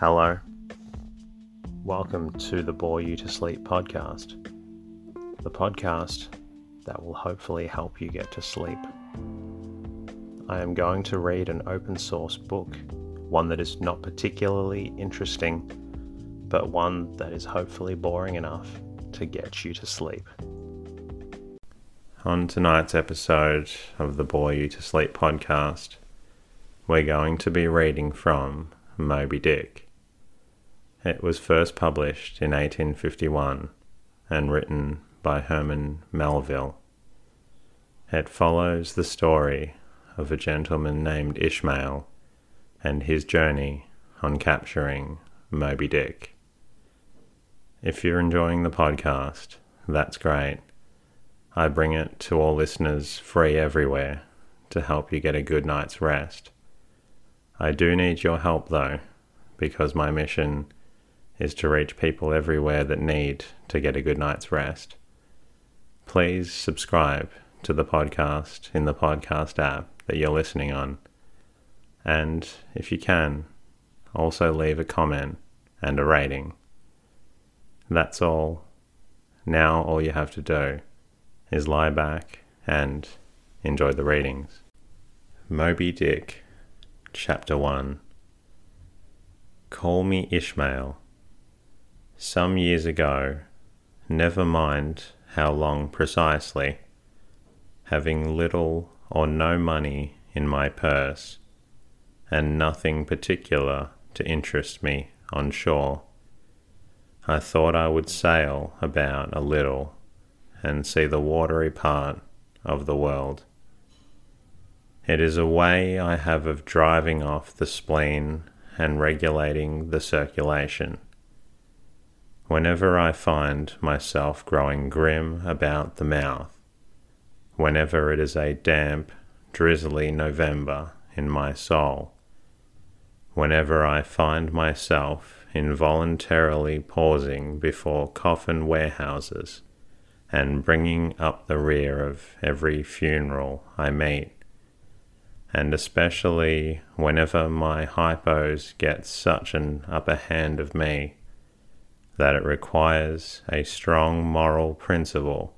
Hello. Welcome to the Bore You to Sleep podcast, the podcast that will hopefully help you get to sleep. I am going to read an open source book, one that is not particularly interesting, but one that is hopefully boring enough to get you to sleep. On tonight's episode of the Bore You to Sleep podcast, we're going to be reading from Moby Dick. It was first published in 1851 and written by Herman Melville. It follows the story of a gentleman named Ishmael and his journey on capturing Moby Dick. If you're enjoying the podcast, that's great. I bring it to all listeners free everywhere to help you get a good night's rest. I do need your help though, because my mission is to reach people everywhere that need to get a good night's rest. Please subscribe to the podcast in the podcast app that you're listening on. And if you can, also leave a comment and a rating. That's all. Now, all you have to do is lie back and enjoy the readings. Moby Dick, Chapter 1 Call me Ishmael some years ago, never mind how long precisely, having little or no money in my purse, and nothing particular to interest me on shore, I thought I would sail about a little and see the watery part of the world. It is a way I have of driving off the spleen and regulating the circulation whenever I find myself growing grim about the mouth, whenever it is a damp, drizzly November in my soul, whenever I find myself involuntarily pausing before coffin warehouses and bringing up the rear of every funeral I meet, and especially whenever my hypos get such an upper hand of me that it requires a strong moral principle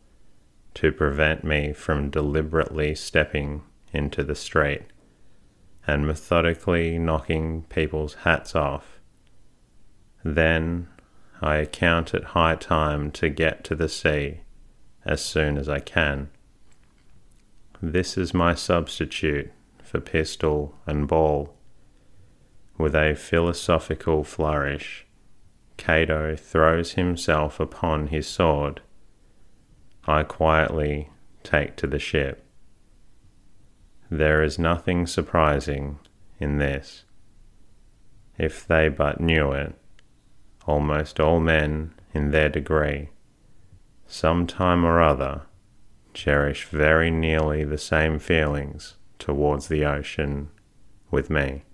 to prevent me from deliberately stepping into the street and methodically knocking people's hats off. Then I account it high time to get to the sea as soon as I can. This is my substitute for pistol and ball. With a philosophical flourish, Cato throws himself upon his sword. I quietly take to the ship. There is nothing surprising in this. If they but knew it, almost all men in their degree, some time or other, cherish very nearly the same feelings towards the ocean with me.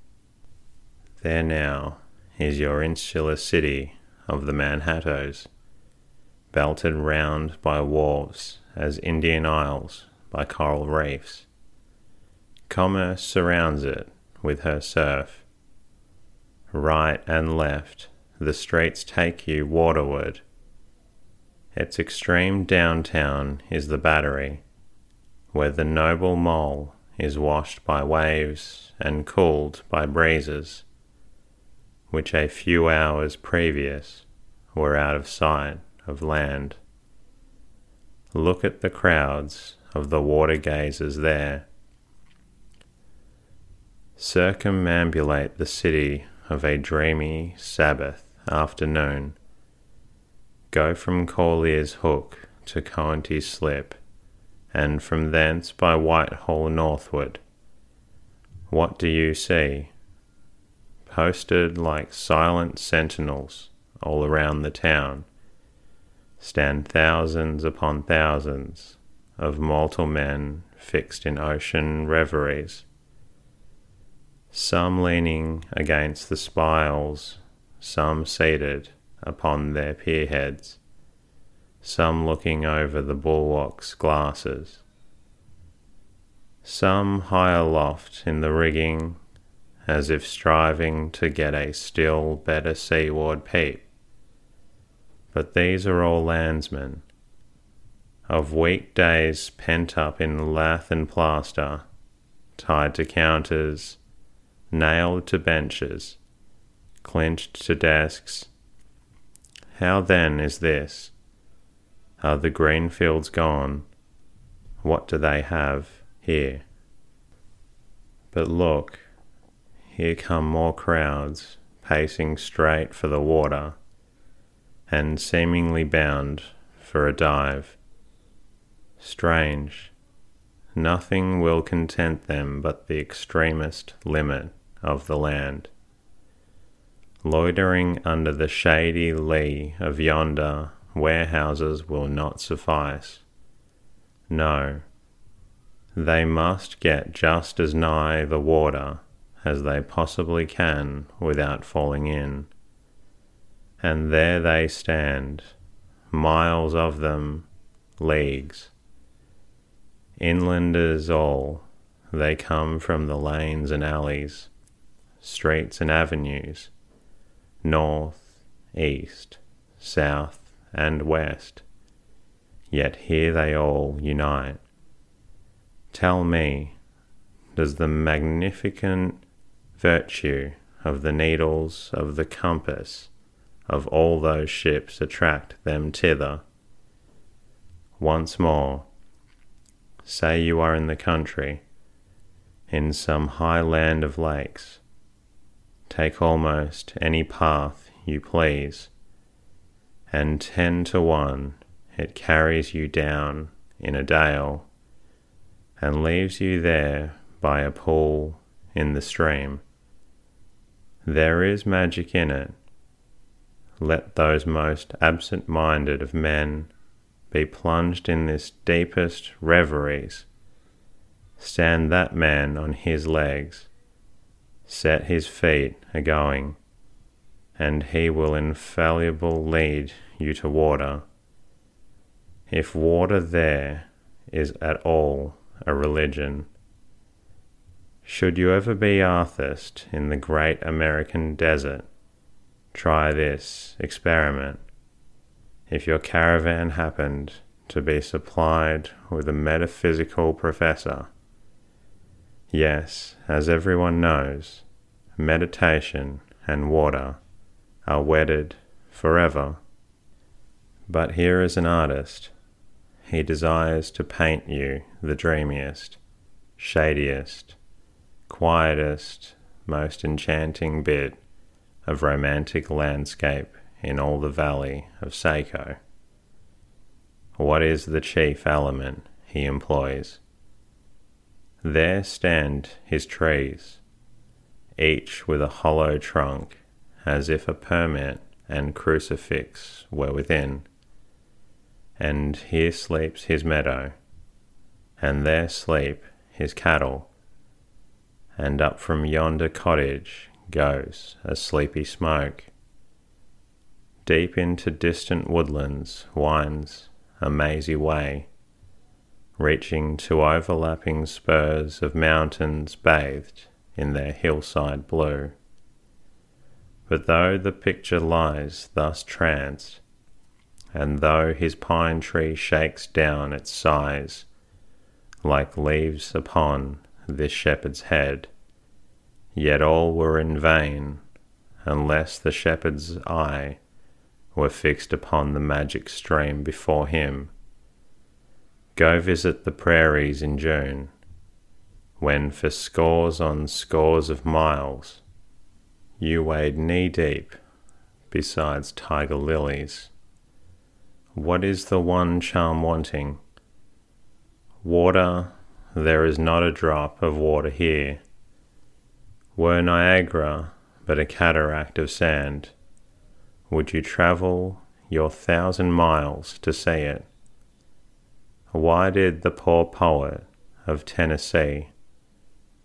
There now is your insular city of the Manhattoes, belted round by wharves as Indian isles by coral reefs. Commerce surrounds it with her surf. Right and left, the streets take you waterward. Its extreme downtown is the Battery, where the noble mole is washed by waves and cooled by breezes which a few hours previous were out of sight of land. Look at the crowds of the water gazers there. Circumambulate the city of a dreamy Sabbath afternoon. Go from Corlears Hook to Coenties Slip, and from thence by Whitehall northward. What do you see? Posted like silent sentinels all around the town, stand thousands upon thousands of mortal men fixed in ocean reveries, some leaning against the spiles, some seated upon their pierheads, some looking over the bulwarks' glasses, some high aloft in the rigging as if striving to get a still better seaward peep. But these are all landsmen, of weekdays pent up in lath and plaster, tied to counters, nailed to benches, clinched to desks. How then is this? Are the green fields gone? What do they have here? But look, here come more crowds, pacing straight for the water, and seemingly bound for a dive. Strange, nothing will content them but the extremest limit of the land. Loitering under the shady lee of yonder warehouses will not suffice. No, they must get just as nigh the water as they possibly can without falling in. And there they stand, miles of them, leagues. Inlanders all, they come from the lanes and alleys, streets and avenues, north, east, south, and west, yet here they all unite. Tell me, does the magnificent virtue of the needles of the compass of all those ships attract them thither? Once more, say you are in the country, in some high land of lakes. Take almost any path you please and ten to one it carries you down in a dale and leaves you there by a pool in the stream. There is magic in it. Let those most absent minded of men be plunged in this deepest reveries. Stand that man on his legs, set his feet a going, and he will infallibly lead you to water. If water there is at all a religion, should you ever be athirst in the great American desert, try this experiment. If your caravan happened to be supplied with a metaphysical professor, yes, as everyone knows, meditation and water are wedded forever. But here is an artist. He desires to paint you the dreamiest, shadiest, quietest, most enchanting bit of romantic landscape in all the valley of Saco. What is the chief element he employs? There stand his trees, each with a hollow trunk, as if a permit and crucifix were within and here sleeps his meadow, and there sleep his cattle, and up from yonder cottage goes a sleepy smoke. Deep into distant woodlands winds a mazy way, reaching to overlapping spurs of mountains bathed in their hillside blue. But though the picture lies thus tranced, and though his pine tree shakes down its sighs like leaves upon this shepherd's head, yet all were in vain unless the shepherd's eye were fixed upon the magic stream before him. Go visit the prairies in June, when for scores on scores of miles you wade knee deep besides tiger lilies. What is the one charm wanting? Water, there is not a drop of water here. Were Niagara but a cataract of sand, would you travel your thousand miles to see it? Why did the poor poet of Tennessee,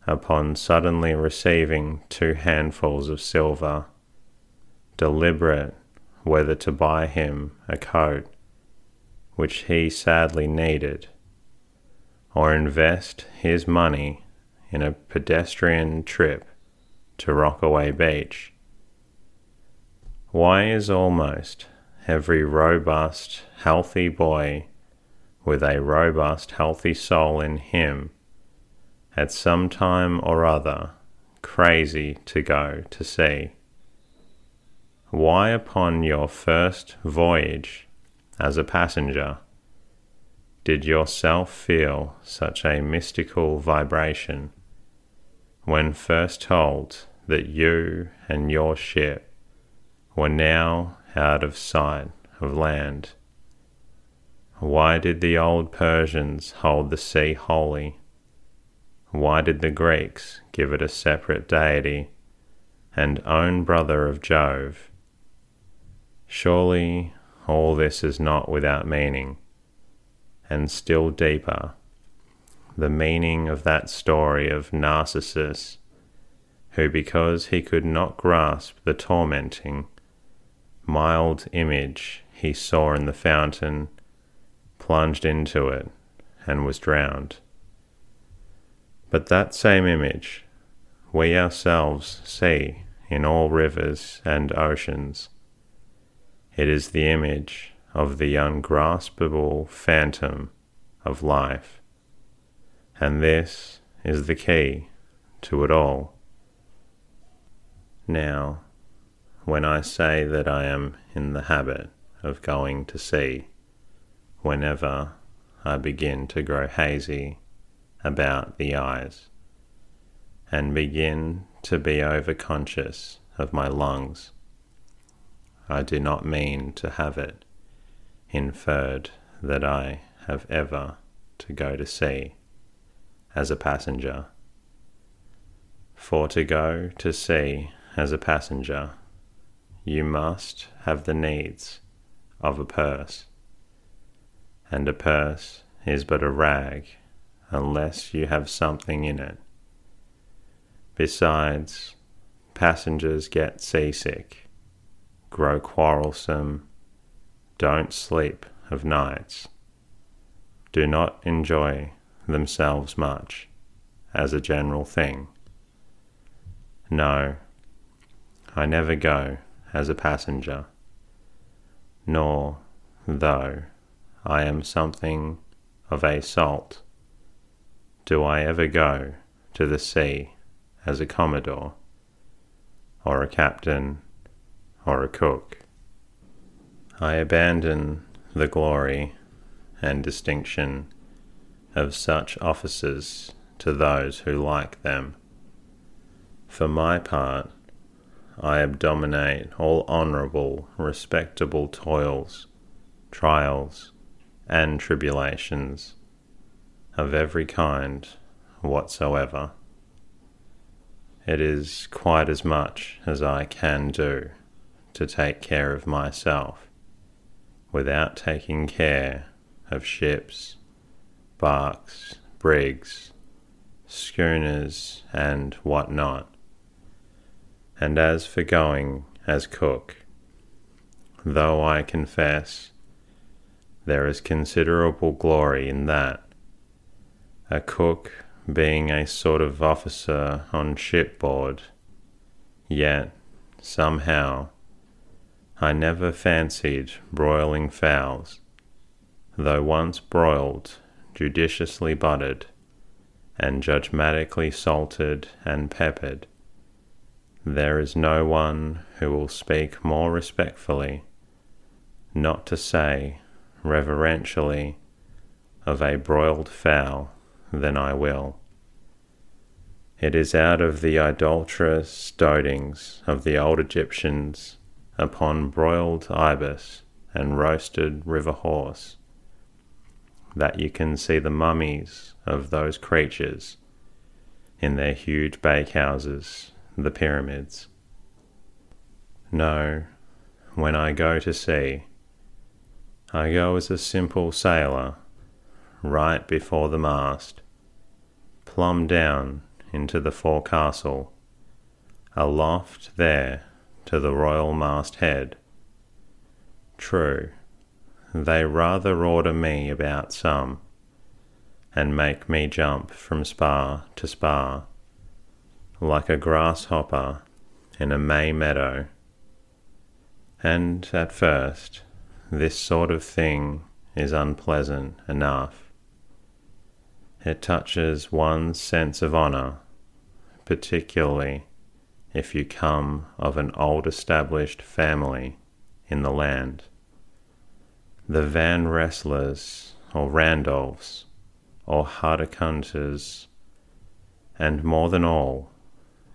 upon suddenly receiving two handfuls of silver, deliberate whether to buy him a coat which he sadly needed, or invest his money in a pedestrian trip to Rockaway Beach. Why is almost every robust, healthy boy with a robust, healthy soul in him at some time or other crazy to go to sea? Why, upon your first voyage as a passenger, did yourself feel such a mystical vibration when first told that you and your ship were now out of sight of land? Why did the old Persians hold the sea holy? Why did the Greeks give it a separate deity and own brother of Jove? Surely all this is not without meaning, and still deeper, the meaning of that story of Narcissus, who, because he could not grasp the tormenting, mild image he saw in the fountain, plunged into it and was drowned. But that same image we ourselves see in all rivers and oceans it is the image of the ungraspable phantom of life. And this is the key to it all. Now, when I say that I am in the habit of going to sea, whenever I begin to grow hazy about the eyes, and begin to be overconscious of my lungs I do not mean to have it inferred that I have ever to go to sea as a passenger. For to go to sea as a passenger, you must have the needs of a purse, and a purse is but a rag unless you have something in it. Besides, passengers get seasick grow quarrelsome, don't sleep of nights, do not enjoy themselves much as a general thing. No, I never go as a passenger, nor, though I am something of a salt, do I ever go to the sea as a commodore, or a captain or a cook. I abandon the glory and distinction of such offices to those who like them. For my part, I abominate all honourable, respectable toils, trials, and tribulations of every kind whatsoever. It is quite as much as I can do to take care of myself without taking care of ships, barks, brigs, schooners, and what not. And as for going as cook, though I confess there is considerable glory in that, a cook being a sort of officer on shipboard, yet somehow I never fancied broiling fowls, though once broiled, judiciously buttered, and judgmatically salted and peppered. There is no one who will speak more respectfully, not to say reverentially, of a broiled fowl than I will. It is out of the idolatrous dotings of the old Egyptians upon broiled ibis and roasted river horse, that you can see the mummies of those creatures in their huge bakehouses, the pyramids. No, when I go to sea, I go as a simple sailor, right before the mast, plumb down into the forecastle, aloft there to the royal masthead. True, they rather order me about some, and make me jump from spar to spar, like a grasshopper in a May meadow. And at first, this sort of thing is unpleasant enough. It touches one's sense of honour, particularly if you come of an old established family in the land. The Van Rensselaers or Randolphs or Hardicanutes, and more than all,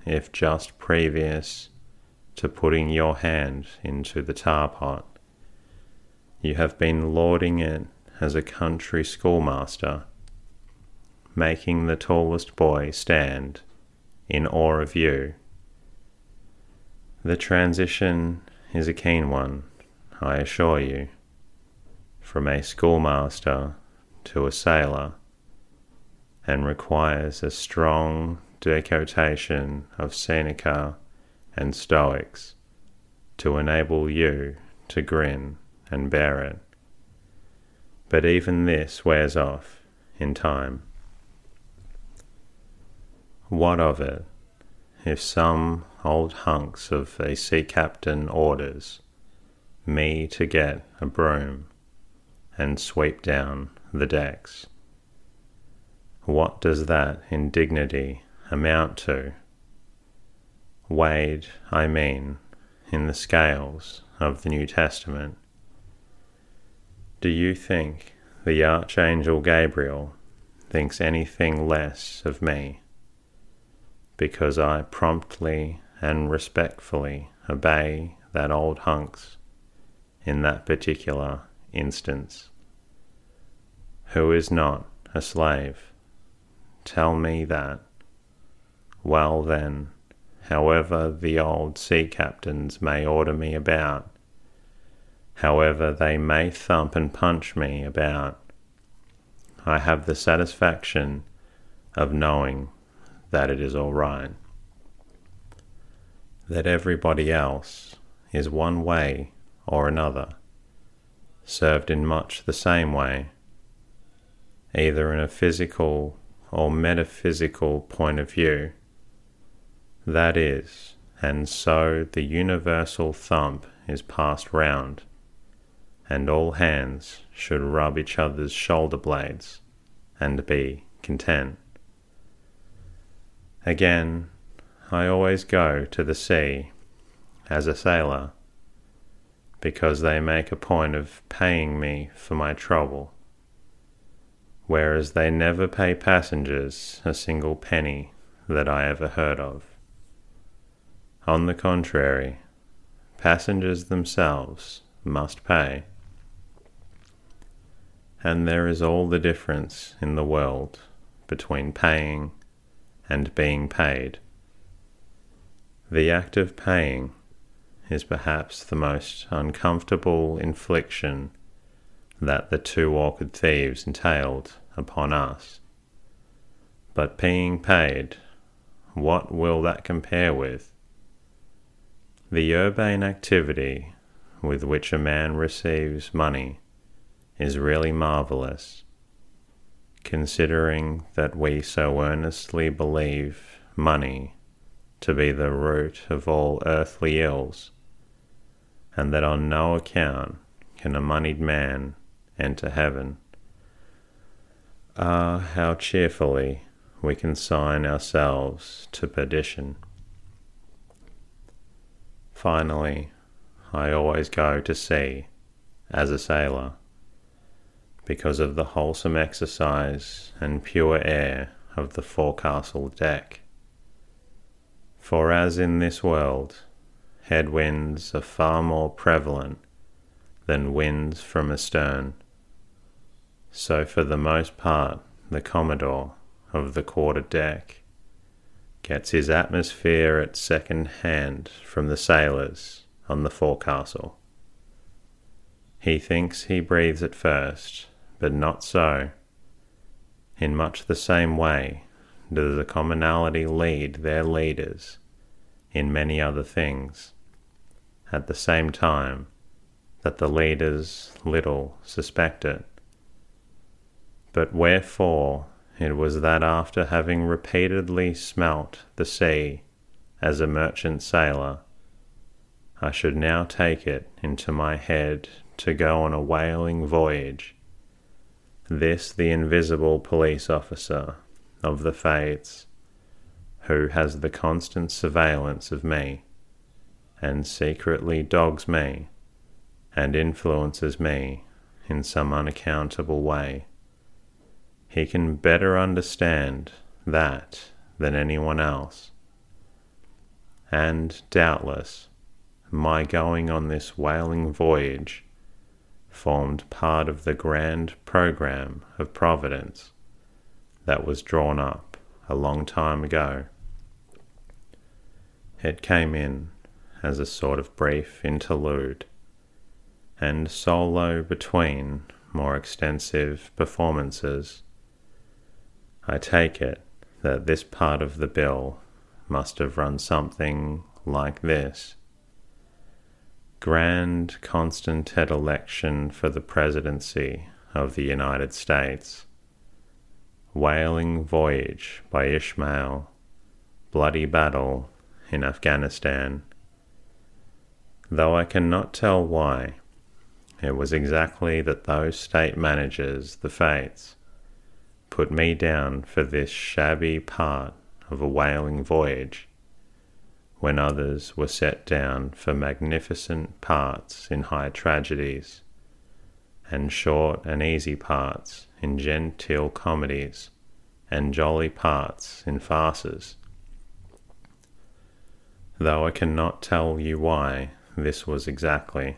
if just previous to putting your hand into the tar pot, you have been lording it as a country schoolmaster, making the tallest boy stand in awe of you. The transition is a keen one, I assure you, from a schoolmaster to a sailor, and requires a strong decotation of Seneca and Stoics to enable you to grin and bear it. But even this wears off in time. What of it if some old hunks of a sea captain orders me to get a broom and sweep down the decks? What does that indignity amount to? Weighed, I mean, in the scales of the New Testament. Do you think the Archangel Gabriel thinks anything less of me because I promptly and respectfully obey that old hunks in that particular instance? Who is not a slave? Tell me that. Well, then, however the old sea captains may order me about, however they may thump and punch me about, I have the satisfaction of knowing that it is all right. That everybody else is one way or another, served in much the same way, either in a physical or metaphysical point of view. That is, and so the universal thump is passed round, and all hands should rub each other's shoulder blades and be content. Again, I always go to the sea as a sailor because they make a point of paying me for my trouble whereas they never pay passengers a single penny that I ever heard of. On the contrary, passengers themselves must pay. And there is all the difference in the world between paying and being paid. The act of paying is perhaps the most uncomfortable infliction that the two orchid thieves entailed upon us. But being paid, what will that compare with? The urbane activity with which a man receives money is really marvellous, considering that we so earnestly believe money to be the root of all earthly ills, and that on no account can a moneyed man enter heaven. Ah, how cheerfully we consign ourselves to perdition. Finally, I always go to sea as a sailor because of the wholesome exercise and pure air of the forecastle deck. For as in this world, headwinds are far more prevalent than winds from astern, so, for the most part, the Commodore of the quarter deck gets his atmosphere at second hand from the sailors on the forecastle. He thinks he breathes at first, but not so. In much the same way does the commonalty lead their leaders in many other things, at the same time that the leaders little suspect it. But wherefore it was that after having repeatedly smelt the sea as a merchant sailor, I should now take it into my head to go on a whaling voyage. This the invisible police officer of the fates, who has the constant surveillance of me, and secretly dogs me, and influences me in some unaccountable way. He can better understand that than anyone else. And doubtless, my going on this whaling voyage formed part of the grand program of Providence that was drawn up a long time ago. It came in as a sort of brief interlude and solo between more extensive performances. I take it that this part of the bill must have run something like this Grand Constant election for the presidency of the United States. Whaling voyage by Ishmael. Bloody battle in Afghanistan. Though I cannot tell why, it was exactly that those state managers, the Fates, put me down for this shabby part of a whaling voyage, when others were set down for magnificent parts in high tragedies, and short and easy parts in genteel comedies, and jolly parts in farces. Though I cannot tell you why this was exactly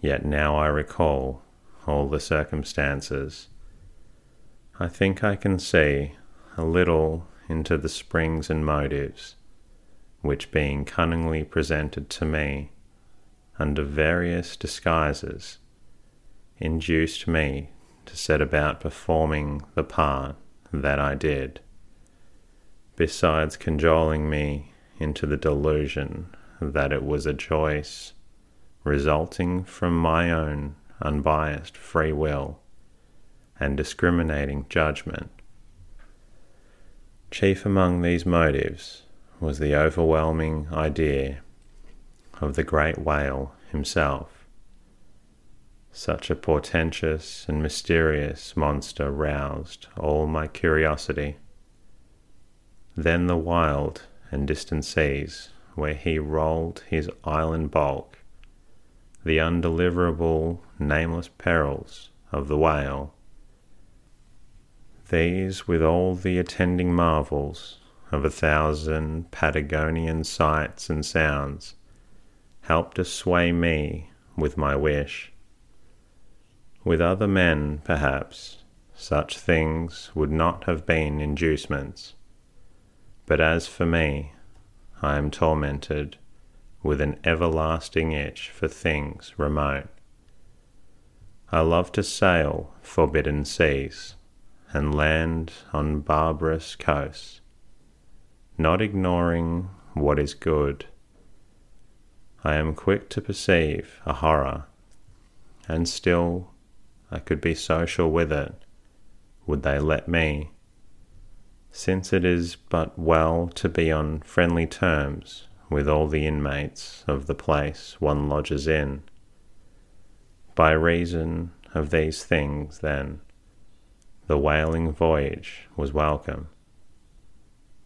Yet now I recall all the circumstances. I think I can see a little into the springs and motives which, being cunningly presented to me under various disguises, induced me to set about performing the part that I did, besides cajoling me into the delusion that it was a choice resulting from my own unbiased free will and discriminating judgment. Chief among these motives was the overwhelming idea of the great whale himself. Such a portentous and mysterious monster roused all my curiosity. Then the wild and distant seas where he rolled his island bulk the undeliverable, nameless perils of the whale. These, with all the attending marvels of a thousand Patagonian sights and sounds, helped to sway me with my wish. With other men, perhaps, such things would not have been inducements. But as for me, I am tormented with an everlasting itch for things remote. I love to sail forbidden seas and land on barbarous coasts, not ignoring what is good. I am quick to perceive a horror, and still I could be social with it, would they let me, since it is but well to be on friendly terms with all the inmates of the place one lodges in. By reason of these things, then, the whaling voyage was welcome.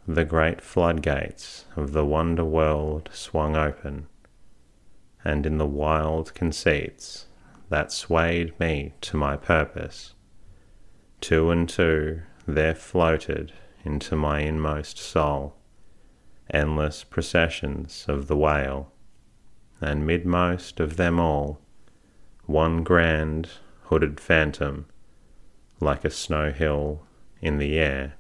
The great floodgates of the wonder world swung open, and in the wild conceits that swayed me to my purpose, two and two there floated into my inmost soul endless processions of the whale, and midmost of them all, one grand hooded phantom, like a snow hill in the air.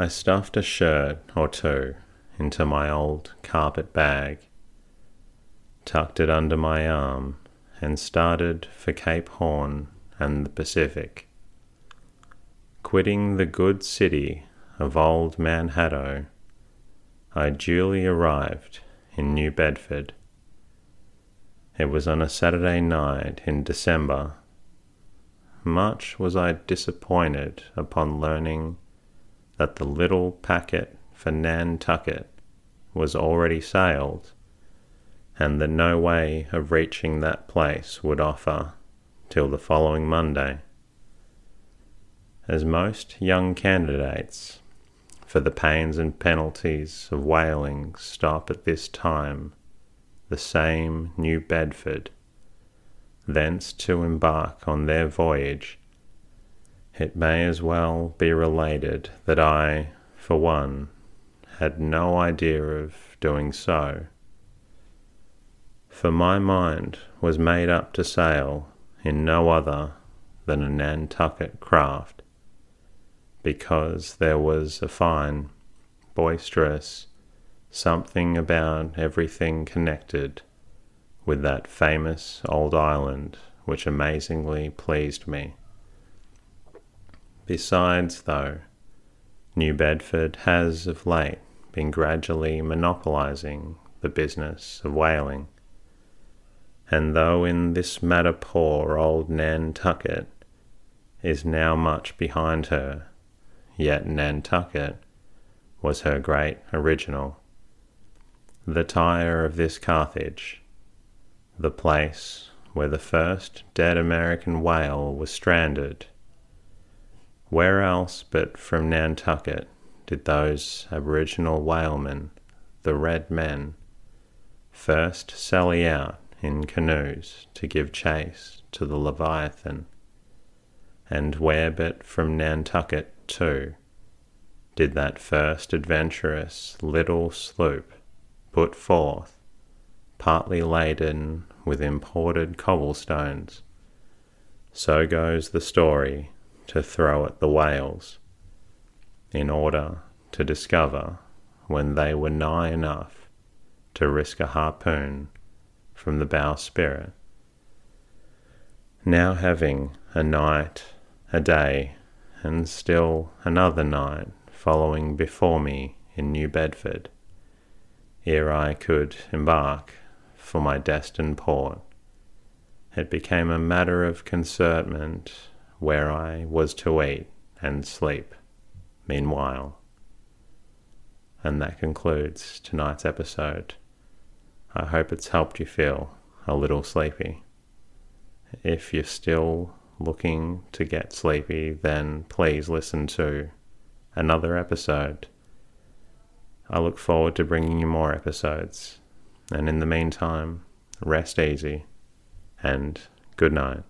I stuffed a shirt or two into my old carpet bag, tucked it under my arm, and started for Cape Horn and the Pacific. Quitting the good city of old Manhattan, I duly arrived in New Bedford. It was on a Saturday night in December. much was I disappointed upon learning that the little packet for Nantucket was already sailed, and that no way of reaching that place would offer till the following Monday. As most young candidates for the pains and penalties of whaling stop at this time, the same New Bedford, thence to embark on their voyage, it may as well be related that I, for one, had no idea of doing so. For my mind was made up to sail in no other than a Nantucket craft, because there was a fine, boisterous something about everything connected with that famous old island which amazingly pleased me. Besides, though, New Bedford has of late been gradually monopolizing the business of whaling, and though in this matter poor old Nantucket is now much behind her, yet Nantucket was her great original. The Tyre of this Carthage the place where the first dead American whale was stranded. Where else but from Nantucket did those aboriginal whalemen, the red men, first sally out in canoes to give chase to the Leviathan? And where but from Nantucket, too, did that first adventurous little sloop put forth partly laden with imported cobblestones. So goes the story to throw at the whales, in order to discover when they were nigh enough to risk a harpoon from the bowsprit. Now having a night, a day, and still another night following before me in New Bedford, ere I could embark for my destined port. It became a matter of concernment where I was to wait and sleep meanwhile. And that concludes tonight's episode. I hope it's helped you feel a little sleepy. If you're still looking to get sleepy, then please listen to another episode. I look forward to bringing you more episodes. And in the meantime, rest easy and good night.